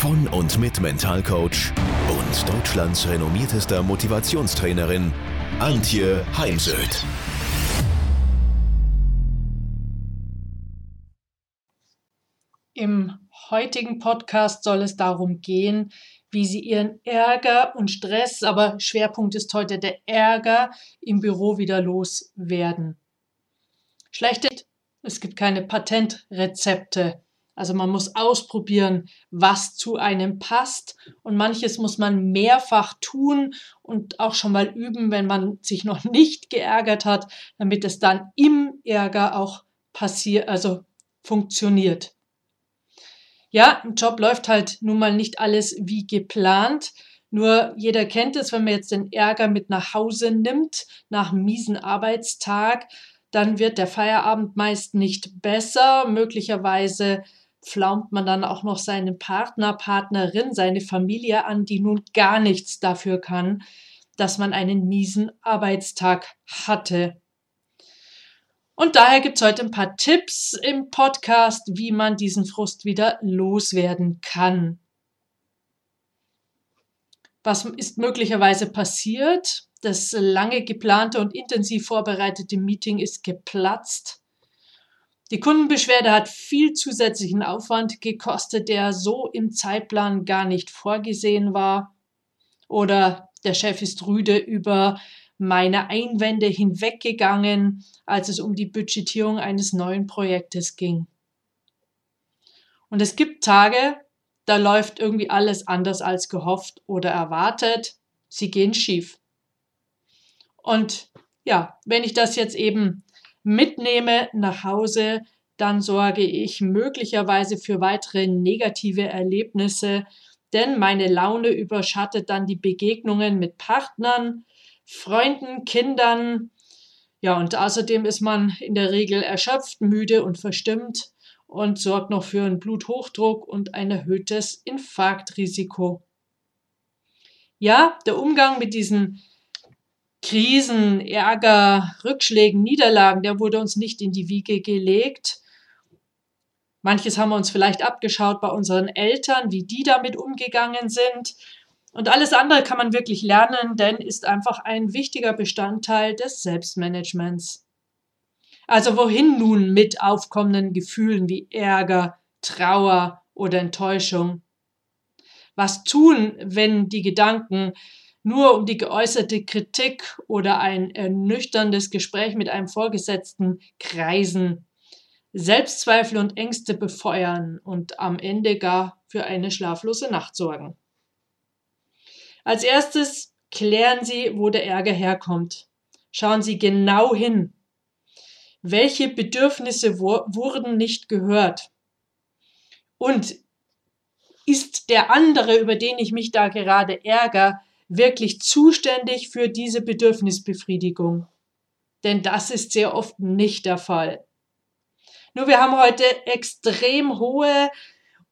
von und mit Mentalcoach und Deutschlands renommiertester Motivationstrainerin Antje Heimsöth. Im heutigen Podcast soll es darum gehen, wie Sie Ihren Ärger und Stress, aber Schwerpunkt ist heute der Ärger im Büro wieder loswerden. Schlechte, es gibt keine Patentrezepte. Also man muss ausprobieren, was zu einem passt und manches muss man mehrfach tun und auch schon mal üben, wenn man sich noch nicht geärgert hat, damit es dann im Ärger auch passiert, also funktioniert. Ja, im Job läuft halt nun mal nicht alles wie geplant. Nur jeder kennt es, wenn man jetzt den Ärger mit nach Hause nimmt, nach einem miesen Arbeitstag, dann wird der Feierabend meist nicht besser. Möglicherweise pflaumt man dann auch noch seinen Partner, Partnerin, seine Familie an, die nun gar nichts dafür kann, dass man einen miesen Arbeitstag hatte. Und daher gibt es heute ein paar Tipps im Podcast, wie man diesen Frust wieder loswerden kann. Was ist möglicherweise passiert? Das lange geplante und intensiv vorbereitete Meeting ist geplatzt. Die Kundenbeschwerde hat viel zusätzlichen Aufwand gekostet, der so im Zeitplan gar nicht vorgesehen war. Oder der Chef ist rüde über meine Einwände hinweggegangen, als es um die Budgetierung eines neuen Projektes ging. Und es gibt Tage, da läuft irgendwie alles anders als gehofft oder erwartet. Sie gehen schief. Und ja, wenn ich das jetzt eben mitnehme nach Hause, dann sorge ich möglicherweise für weitere negative Erlebnisse, denn meine Laune überschattet dann die Begegnungen mit Partnern, Freunden, Kindern. Ja, und außerdem ist man in der Regel erschöpft, müde und verstimmt und sorgt noch für einen Bluthochdruck und ein erhöhtes Infarktrisiko. Ja, der Umgang mit diesen Krisen, Ärger, Rückschlägen, Niederlagen, der wurde uns nicht in die Wiege gelegt. Manches haben wir uns vielleicht abgeschaut bei unseren Eltern, wie die damit umgegangen sind. Und alles andere kann man wirklich lernen, denn ist einfach ein wichtiger Bestandteil des Selbstmanagements. Also wohin nun mit aufkommenden Gefühlen wie Ärger, Trauer oder Enttäuschung? Was tun, wenn die Gedanken nur um die geäußerte Kritik oder ein ernüchterndes Gespräch mit einem Vorgesetzten kreisen, Selbstzweifel und Ängste befeuern und am Ende gar für eine schlaflose Nacht sorgen. Als erstes klären Sie, wo der Ärger herkommt. Schauen Sie genau hin. Welche Bedürfnisse wurden nicht gehört? Und ist der andere, über den ich mich da gerade ärgere, wirklich zuständig für diese Bedürfnisbefriedigung. Denn das ist sehr oft nicht der Fall. Nur wir haben heute extrem hohe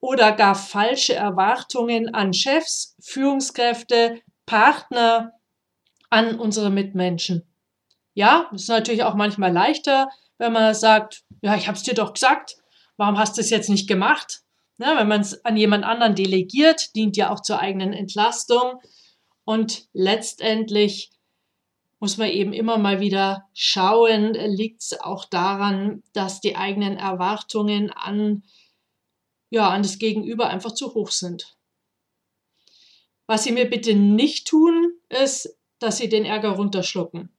oder gar falsche Erwartungen an Chefs, Führungskräfte, Partner, an unsere Mitmenschen. Ja, es ist natürlich auch manchmal leichter, wenn man sagt, ja, ich habe es dir doch gesagt, warum hast du es jetzt nicht gemacht? Ja, wenn man es an jemand anderen delegiert, dient ja auch zur eigenen Entlastung. Und letztendlich muss man eben immer mal wieder schauen, liegt es auch daran, dass die eigenen Erwartungen an, ja, an das Gegenüber einfach zu hoch sind. Was Sie mir bitte nicht tun, ist, dass Sie den Ärger runterschlucken.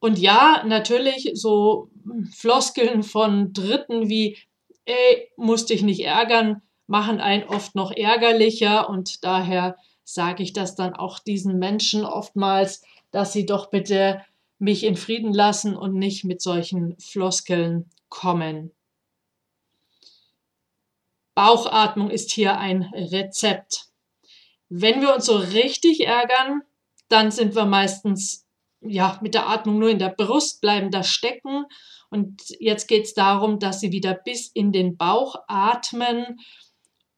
Und ja, natürlich so Floskeln von Dritten wie, ey, musst dich nicht ärgern, machen einen oft noch ärgerlicher und daher sage ich das dann auch diesen Menschen oftmals, dass sie doch bitte mich in Frieden lassen und nicht mit solchen Floskeln kommen. Bauchatmung ist hier ein Rezept. Wenn wir uns so richtig ärgern, Dann sind wir meistens ja, mit der Atmung nur in der Brust, bleiben da stecken. Und jetzt geht es darum, dass Sie wieder bis in den Bauch atmen.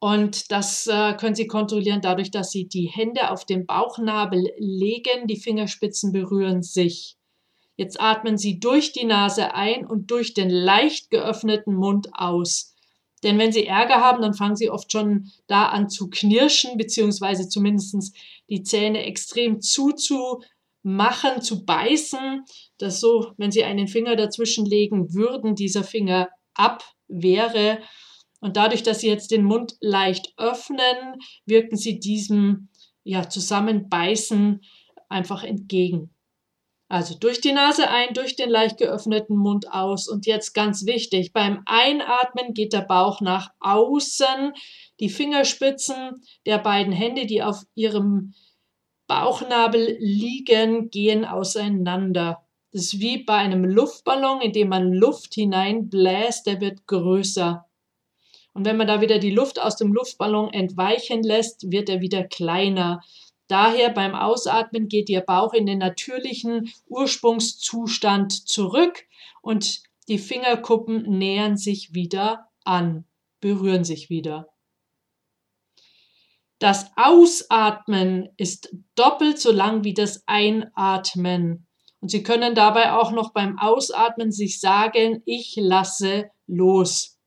Und das äh, können Sie kontrollieren dadurch, dass Sie die Hände auf den Bauchnabel legen, die Fingerspitzen berühren sich. Jetzt atmen Sie durch die Nase ein und durch den leicht geöffneten Mund aus. Denn wenn Sie Ärger haben, dann fangen Sie oft schon da an zu knirschen, beziehungsweise zumindest die Zähne extrem zuzumachen, zu beißen. Das so, wenn Sie einen Finger dazwischen legen würden, dieser Finger ab wäre. Und dadurch, dass Sie jetzt den Mund leicht öffnen, wirken Sie diesem ja, Zusammenbeißen einfach entgegen. Also durch die Nase ein, durch den leicht geöffneten Mund aus. Und jetzt ganz wichtig, beim Einatmen geht der Bauch nach außen. Die Fingerspitzen der beiden Hände, die auf ihrem Bauchnabel liegen, gehen auseinander. Das ist wie bei einem Luftballon, in dem man Luft hineinbläst, der wird größer. Und wenn man da wieder die Luft aus dem Luftballon entweichen lässt, wird er wieder kleiner. Daher beim Ausatmen geht Ihr Bauch in den natürlichen Ursprungszustand zurück und die Fingerkuppen nähern sich wieder an, berühren sich wieder. Das Ausatmen ist doppelt so lang wie das Einatmen. Und Sie können dabei auch noch beim Ausatmen sich sagen, ich lasse los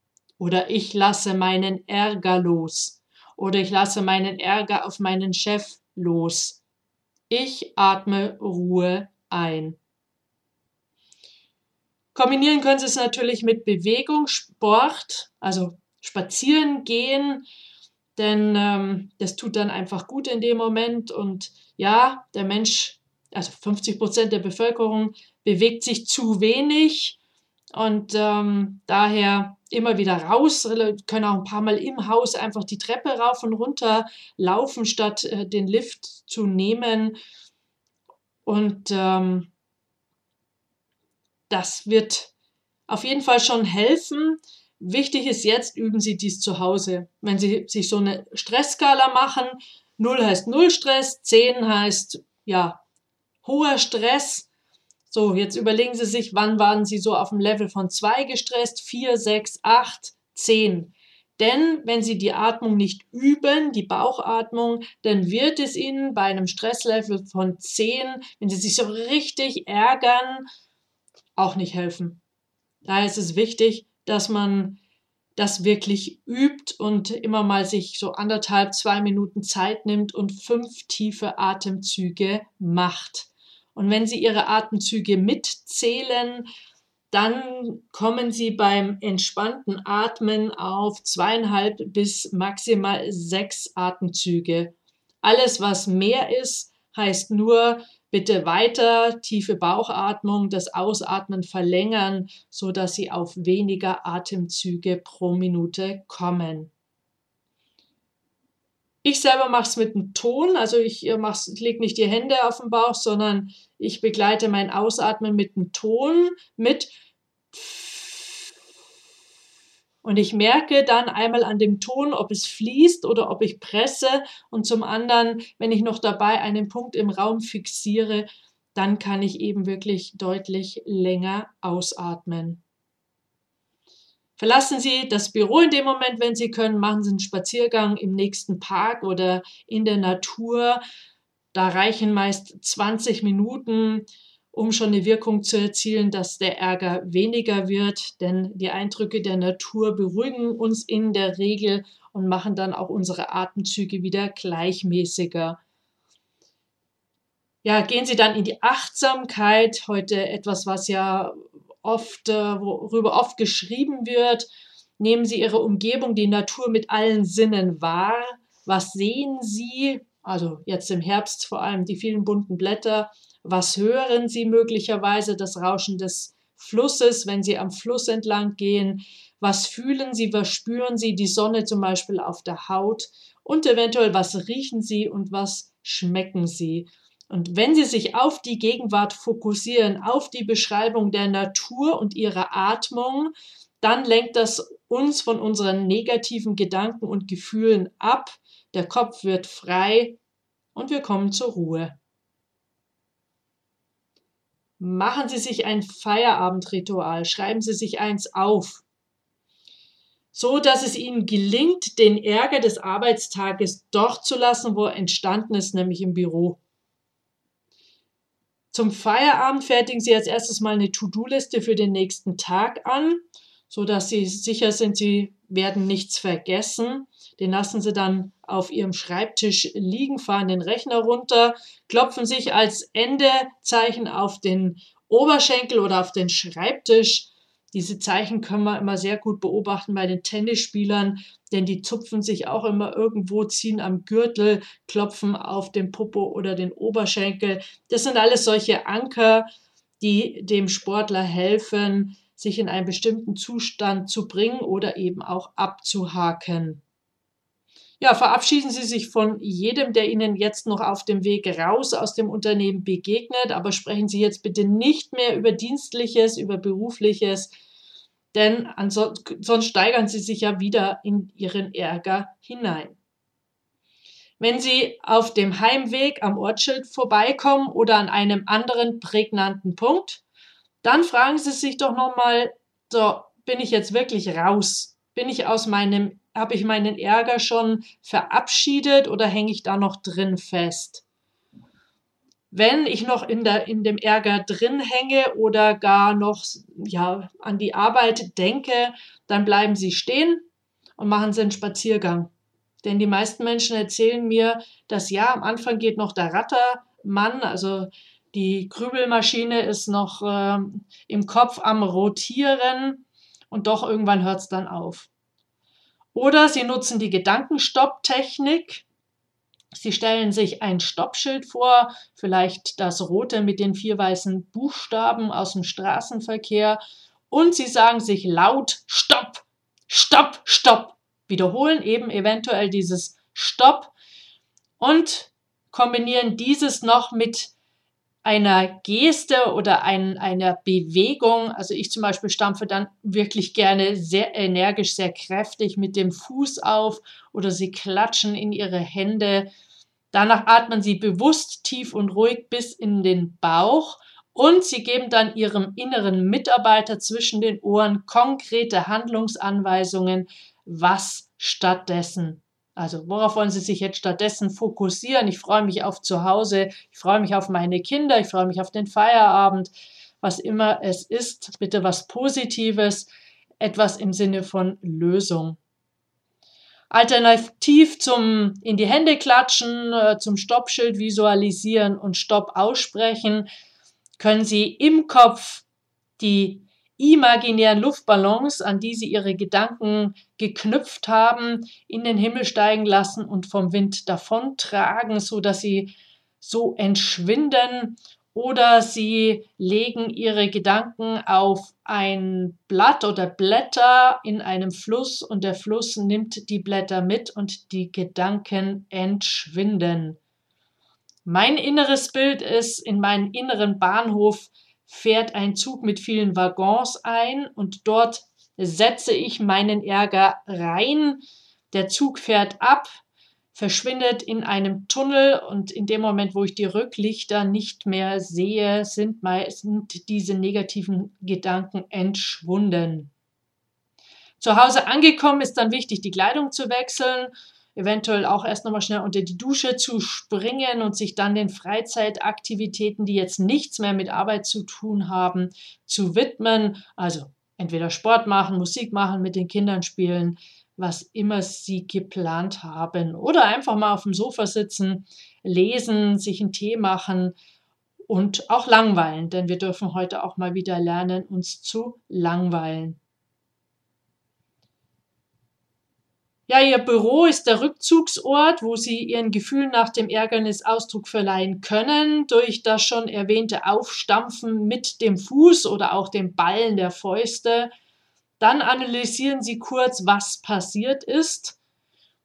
oder ich lasse meinen Ärger los oder ich lasse meinen Ärger auf meinen Chef los. Ich atme Ruhe ein. Kombinieren können Sie es natürlich mit Bewegung, Sport, also spazieren gehen, denn ähm, das tut dann einfach gut in dem Moment. Und ja, der Mensch, also 50 Prozent der Bevölkerung, bewegt sich zu wenig. Und ähm, daher immer wieder raus, können auch ein paar Mal im Haus einfach die Treppe rauf und runter laufen, statt äh, den Lift zu nehmen. Und ähm, das wird auf jeden Fall schon helfen. Wichtig ist jetzt, üben Sie dies zu Hause. Wenn Sie sich so eine Stressskala machen, 0 heißt 0 Stress, 10 heißt ja hoher Stress, so, jetzt überlegen Sie sich, wann waren Sie so auf dem Level von 2 gestresst, 4, 6, 8, 10. Denn wenn Sie die Atmung nicht üben, die Bauchatmung, dann wird es Ihnen bei einem Stresslevel von 10, wenn Sie sich so richtig ärgern, auch nicht helfen. Daher ist es wichtig, dass man das wirklich übt und immer mal sich so anderthalb, zwei Minuten Zeit nimmt und fünf tiefe Atemzüge macht. Und wenn Sie Ihre Atemzüge mitzählen, dann kommen Sie beim entspannten Atmen auf zweieinhalb bis maximal sechs Atemzüge. Alles, was mehr ist, heißt nur bitte weiter tiefe Bauchatmung, das Ausatmen verlängern, so dass Sie auf weniger Atemzüge pro Minute kommen. Ich selber mache es mit einem Ton, also ich, ich lege nicht die Hände auf den Bauch, sondern ich begleite mein Ausatmen mit einem Ton, mit und ich merke dann einmal an dem Ton, ob es fließt oder ob ich presse und zum anderen, wenn ich noch dabei einen Punkt im Raum fixiere, dann kann ich eben wirklich deutlich länger ausatmen. Verlassen Sie das Büro in dem Moment, wenn Sie können, machen Sie einen Spaziergang im nächsten Park oder in der Natur. Da reichen meist 20 Minuten, um schon eine Wirkung zu erzielen, dass der Ärger weniger wird, denn die Eindrücke der Natur beruhigen uns in der Regel und machen dann auch unsere Atemzüge wieder gleichmäßiger. Ja, gehen Sie dann in die Achtsamkeit, heute etwas, was ja oft, äh, worüber oft geschrieben wird. Nehmen Sie Ihre Umgebung, die Natur mit allen Sinnen wahr. Was sehen Sie? Also jetzt im Herbst vor allem die vielen bunten Blätter. Was hören Sie möglicherweise? Das Rauschen des Flusses, wenn Sie am Fluss entlang gehen. Was fühlen Sie? Was spüren Sie? Die Sonne zum Beispiel auf der Haut. Und eventuell, was riechen Sie und was schmecken Sie? Und wenn Sie sich auf die Gegenwart fokussieren, auf die Beschreibung der Natur und ihrer Atmung, dann lenkt das uns von unseren negativen Gedanken und Gefühlen ab. Der Kopf wird frei und wir kommen zur Ruhe. Machen Sie sich ein Feierabendritual, schreiben Sie sich eins auf, so dass es Ihnen gelingt, den Ärger des Arbeitstages dort zu lassen, wo er entstanden ist, nämlich im Büro. Zum Feierabend fertigen Sie als erstes mal eine To-Do-Liste für den nächsten Tag an, so dass Sie sicher sind, Sie werden nichts vergessen. Den lassen Sie dann auf Ihrem Schreibtisch liegen, fahren den Rechner runter, klopfen sich als Endezeichen auf den Oberschenkel oder auf den Schreibtisch diese Zeichen können wir immer sehr gut beobachten bei den Tennisspielern, denn die zupfen sich auch immer irgendwo, ziehen am Gürtel, klopfen auf den Popo oder den Oberschenkel. Das sind alles solche Anker, die dem Sportler helfen, sich in einen bestimmten Zustand zu bringen oder eben auch abzuhaken. Ja, verabschieden Sie sich von jedem, der Ihnen jetzt noch auf dem Weg raus aus dem Unternehmen begegnet, aber sprechen Sie jetzt bitte nicht mehr über Dienstliches, über Berufliches, denn sonst steigern Sie sich ja wieder in Ihren Ärger hinein. Wenn Sie auf dem Heimweg am Ortsschild vorbeikommen oder an einem anderen prägnanten Punkt, dann fragen Sie sich doch nochmal, so, bin ich jetzt wirklich raus? Bin ich aus meinem habe ich meinen Ärger schon verabschiedet oder hänge ich da noch drin fest? Wenn ich noch in, der, in dem Ärger drin hänge oder gar noch ja, an die Arbeit denke, dann bleiben Sie stehen und machen Sie einen Spaziergang. Denn die meisten Menschen erzählen mir, dass ja, am Anfang geht noch der Rattermann, also die Grübelmaschine ist noch äh, im Kopf am Rotieren und doch irgendwann hört es dann auf. Oder Sie nutzen die Gedankenstopptechnik. Sie stellen sich ein Stoppschild vor, vielleicht das rote mit den vier weißen Buchstaben aus dem Straßenverkehr, und Sie sagen sich laut Stopp, Stopp, Stopp. Wiederholen eben eventuell dieses Stopp und kombinieren dieses noch mit einer Geste oder ein, einer Bewegung, also ich zum Beispiel stampfe dann wirklich gerne sehr energisch, sehr kräftig mit dem Fuß auf oder sie klatschen in ihre Hände. Danach atmen sie bewusst tief und ruhig bis in den Bauch und sie geben dann ihrem inneren Mitarbeiter zwischen den Ohren konkrete Handlungsanweisungen, was stattdessen also worauf wollen Sie sich jetzt stattdessen fokussieren? Ich freue mich auf zu Hause, ich freue mich auf meine Kinder, ich freue mich auf den Feierabend, was immer es ist. Bitte was Positives, etwas im Sinne von Lösung. Alternativ zum in die Hände klatschen, äh, zum Stoppschild visualisieren und Stopp aussprechen, können Sie im Kopf die imaginären Luftballons, an die sie ihre Gedanken geknüpft haben, in den Himmel steigen lassen und vom Wind davontragen, so dass sie so entschwinden oder sie legen ihre Gedanken auf ein Blatt oder Blätter in einem Fluss und der Fluss nimmt die Blätter mit und die Gedanken entschwinden. Mein inneres Bild ist in meinen inneren Bahnhof fährt ein Zug mit vielen Waggons ein und dort setze ich meinen Ärger rein. Der Zug fährt ab, verschwindet in einem Tunnel und in dem Moment, wo ich die Rücklichter nicht mehr sehe, sind, sind diese negativen Gedanken entschwunden. Zu Hause angekommen ist dann wichtig, die Kleidung zu wechseln eventuell auch erst nochmal schnell unter die Dusche zu springen und sich dann den Freizeitaktivitäten, die jetzt nichts mehr mit Arbeit zu tun haben, zu widmen. Also entweder Sport machen, Musik machen, mit den Kindern spielen, was immer sie geplant haben. Oder einfach mal auf dem Sofa sitzen, lesen, sich einen Tee machen und auch langweilen, denn wir dürfen heute auch mal wieder lernen, uns zu langweilen. Ja, Ihr Büro ist der Rückzugsort, wo Sie Ihren Gefühlen nach dem Ärgernis Ausdruck verleihen können, durch das schon erwähnte Aufstampfen mit dem Fuß oder auch dem Ballen der Fäuste. Dann analysieren Sie kurz, was passiert ist.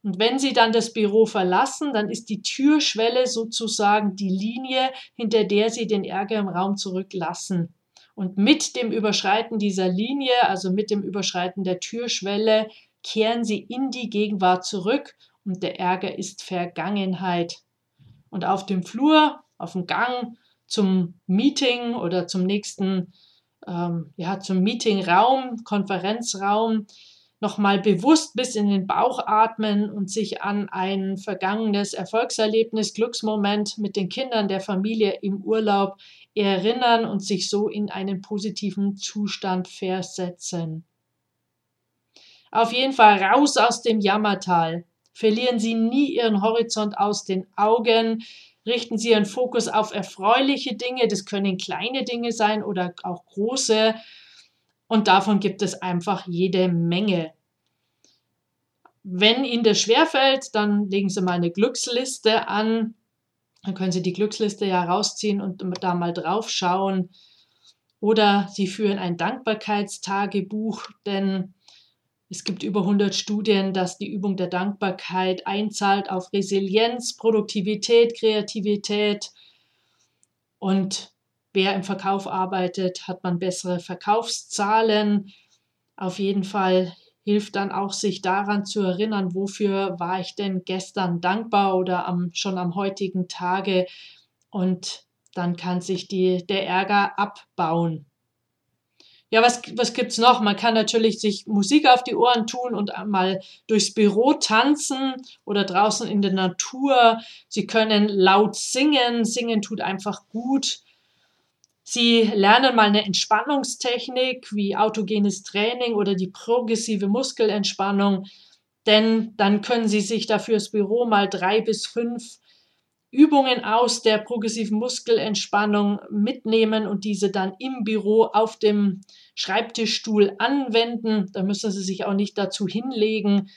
Und wenn Sie dann das Büro verlassen, dann ist die Türschwelle sozusagen die Linie, hinter der Sie den Ärger im Raum zurücklassen. Und mit dem Überschreiten dieser Linie, also mit dem Überschreiten der Türschwelle, kehren sie in die Gegenwart zurück und der Ärger ist Vergangenheit. Und auf dem Flur, auf dem Gang zum Meeting oder zum nächsten, ähm, ja, zum Meetingraum, Konferenzraum, nochmal bewusst bis in den Bauch atmen und sich an ein vergangenes Erfolgserlebnis, Glücksmoment mit den Kindern der Familie im Urlaub erinnern und sich so in einen positiven Zustand versetzen. Auf jeden Fall raus aus dem Jammertal. Verlieren Sie nie Ihren Horizont aus den Augen. Richten Sie Ihren Fokus auf erfreuliche Dinge. Das können kleine Dinge sein oder auch große. Und davon gibt es einfach jede Menge. Wenn Ihnen das schwerfällt, dann legen Sie mal eine Glücksliste an. Dann können Sie die Glücksliste ja rausziehen und da mal drauf schauen. Oder Sie führen ein Dankbarkeitstagebuch, denn es gibt über 100 Studien, dass die Übung der Dankbarkeit einzahlt auf Resilienz, Produktivität, Kreativität. Und wer im Verkauf arbeitet, hat man bessere Verkaufszahlen. Auf jeden Fall hilft dann auch, sich daran zu erinnern, wofür war ich denn gestern dankbar oder am, schon am heutigen Tage. Und dann kann sich die, der Ärger abbauen. Ja, was, was gibt's noch? Man kann natürlich sich Musik auf die Ohren tun und mal durchs Büro tanzen oder draußen in der Natur. Sie können laut singen. Singen tut einfach gut. Sie lernen mal eine Entspannungstechnik wie autogenes Training oder die progressive Muskelentspannung, denn dann können Sie sich dafür das Büro mal drei bis fünf Übungen aus der progressiven Muskelentspannung mitnehmen und diese dann im Büro auf dem Schreibtischstuhl anwenden. Da müssen Sie sich auch nicht dazu hinlegen.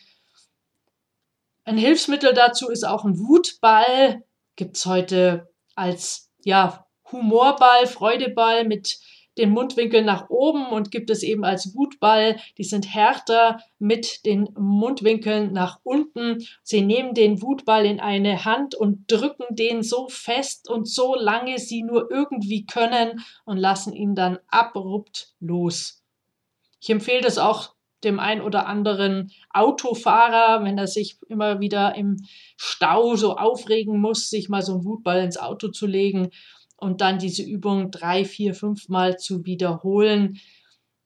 Ein Hilfsmittel dazu ist auch ein Wutball. Gibt es heute als ja, Humorball, Freudeball mit den Mundwinkel nach oben und gibt es eben als Wutball. Die sind härter mit den Mundwinkeln nach unten. Sie nehmen den Wutball in eine Hand und drücken den so fest und so lange sie nur irgendwie können und lassen ihn dann abrupt los. Ich empfehle das auch dem ein oder anderen Autofahrer, wenn er sich immer wieder im Stau so aufregen muss, sich mal so einen Wutball ins Auto zu legen und dann diese Übung drei, vier, fünf Mal zu wiederholen.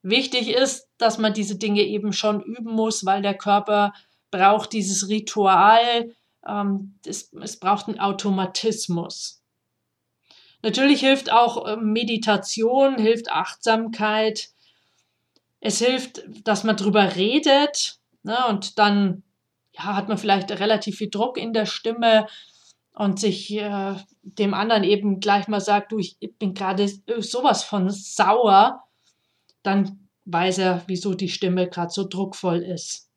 Wichtig ist, dass man diese Dinge eben schon üben muss, weil der Körper braucht dieses Ritual, ähm, es, es braucht einen Automatismus. Natürlich hilft auch äh, Meditation, hilft Achtsamkeit. Es hilft, dass man drüber redet ne, und dann ja, hat man vielleicht relativ viel Druck in der Stimme und sich äh, dem anderen eben gleich mal sagt, du, ich bin gerade sowas von sauer, dann weiß er, wieso die Stimme gerade so druckvoll ist.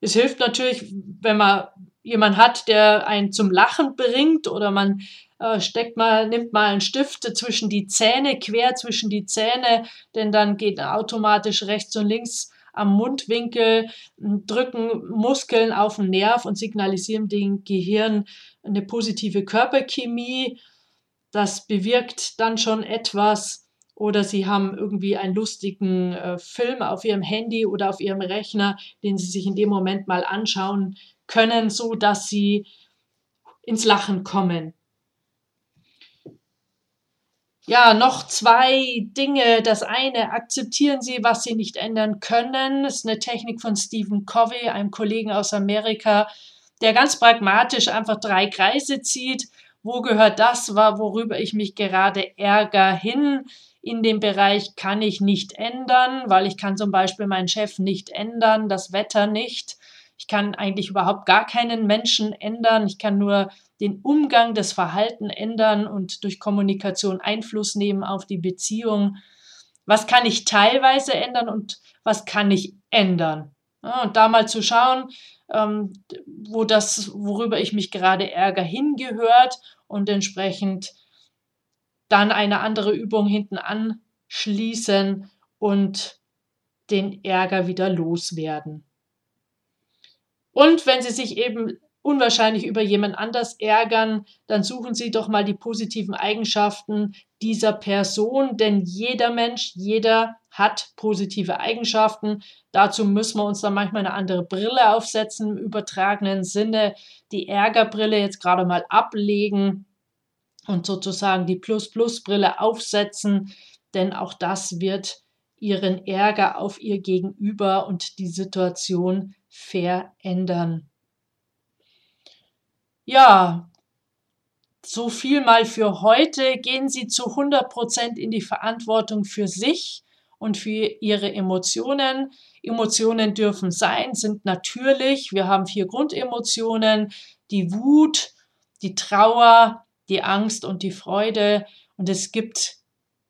Es hilft natürlich, wenn man jemanden hat, der einen zum Lachen bringt oder man äh, steckt mal, nimmt mal einen Stift zwischen die Zähne, quer zwischen die Zähne, denn dann geht automatisch rechts und links am Mundwinkel, drücken Muskeln auf den Nerv und signalisieren dem Gehirn eine positive Körperchemie. Das bewirkt dann schon etwas. Oder Sie haben irgendwie einen lustigen äh, Film auf Ihrem Handy oder auf Ihrem Rechner, den Sie sich in dem Moment mal anschauen können, so dass Sie ins Lachen kommen. Ja, noch zwei Dinge. Das eine, akzeptieren Sie, was Sie nicht ändern können. Das ist eine Technik von Stephen Covey, einem Kollegen aus Amerika, der ganz pragmatisch einfach drei Kreise zieht. Wo gehört das, worüber ich mich gerade ärgere, hin? In dem Bereich kann ich nicht ändern, weil ich kann zum Beispiel meinen Chef nicht ändern, das Wetter nicht. Ich kann eigentlich überhaupt gar keinen Menschen ändern. Ich kann nur den Umgang, das Verhalten ändern und durch Kommunikation Einfluss nehmen auf die Beziehung. Was kann ich teilweise ändern und was kann ich ändern? Ja, und da mal zu schauen, ähm, wo das, worüber ich mich gerade ärgere, hingehört und entsprechend dann eine andere Übung hinten anschließen und den Ärger wieder loswerden. Und wenn Sie sich eben unwahrscheinlich über jemand anders ärgern, dann suchen Sie doch mal die positiven Eigenschaften dieser Person, denn jeder Mensch, jeder hat positive Eigenschaften. Dazu müssen wir uns dann manchmal eine andere Brille aufsetzen, im übertragenen Sinne die Ärgerbrille jetzt gerade mal ablegen und sozusagen die Plus-Plus-Brille aufsetzen, denn auch das wird ihren Ärger auf ihr Gegenüber und die Situation verändern. Ja, so viel mal für heute. Gehen Sie zu 100 Prozent in die Verantwortung für sich und für Ihre Emotionen. Emotionen dürfen sein, sind natürlich. Wir haben vier Grundemotionen. Die Wut, die Trauer, die Angst und die Freude. Und es gibt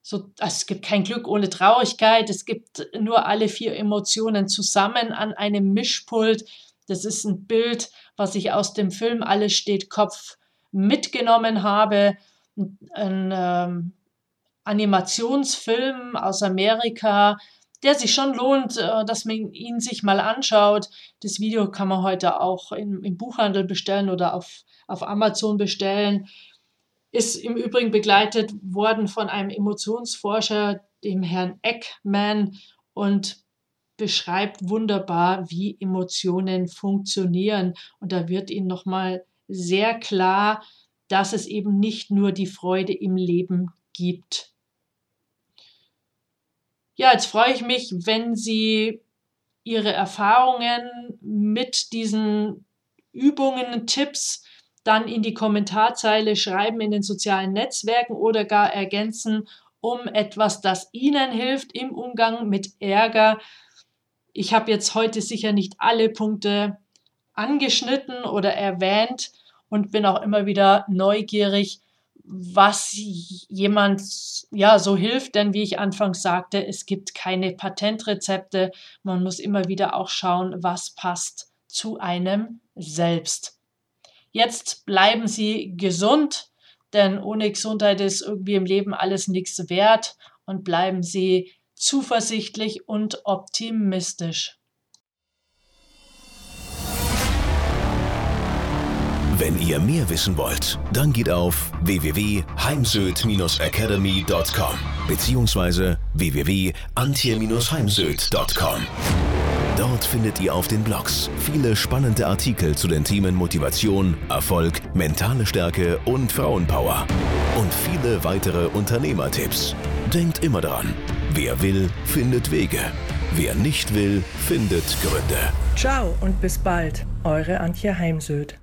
so, es gibt kein Glück ohne Traurigkeit. Es gibt nur alle vier Emotionen zusammen an einem Mischpult. Das ist ein Bild, was ich aus dem Film Alles steht Kopf mitgenommen habe. Ein ähm, Animationsfilm aus Amerika, der sich schon lohnt, äh, dass man ihn sich mal anschaut. Das Video kann man heute auch im, im Buchhandel bestellen oder auf, auf Amazon bestellen. Ist im Übrigen begleitet worden von einem Emotionsforscher, dem Herrn Eckman, und beschreibt wunderbar, wie Emotionen funktionieren. Und da wird Ihnen nochmal sehr klar, dass es eben nicht nur die Freude im Leben gibt. Ja, jetzt freue ich mich, wenn Sie Ihre Erfahrungen mit diesen Übungen, Tipps dann in die Kommentarzeile schreiben in den sozialen Netzwerken oder gar ergänzen um etwas, das Ihnen hilft im Umgang mit Ärger. Ich habe jetzt heute sicher nicht alle Punkte angeschnitten oder erwähnt und bin auch immer wieder neugierig, was jemand ja so hilft, denn wie ich anfangs sagte, es gibt keine Patentrezepte. Man muss immer wieder auch schauen, was passt zu einem selbst. Jetzt bleiben Sie gesund, denn ohne Gesundheit ist irgendwie im Leben alles nichts wert und bleiben Sie zuversichtlich und optimistisch. Wenn ihr mehr wissen wollt, dann geht auf www.heimsöd-academy.com bzw. www.antje-heimsöd.com. Dort findet ihr auf den Blogs viele spannende Artikel zu den Themen Motivation, Erfolg, mentale Stärke und Frauenpower. Und viele weitere Unternehmertipps. Denkt immer daran, wer will, findet Wege. Wer nicht will, findet Gründe. Ciao und bis bald, eure Antje Heimsöd.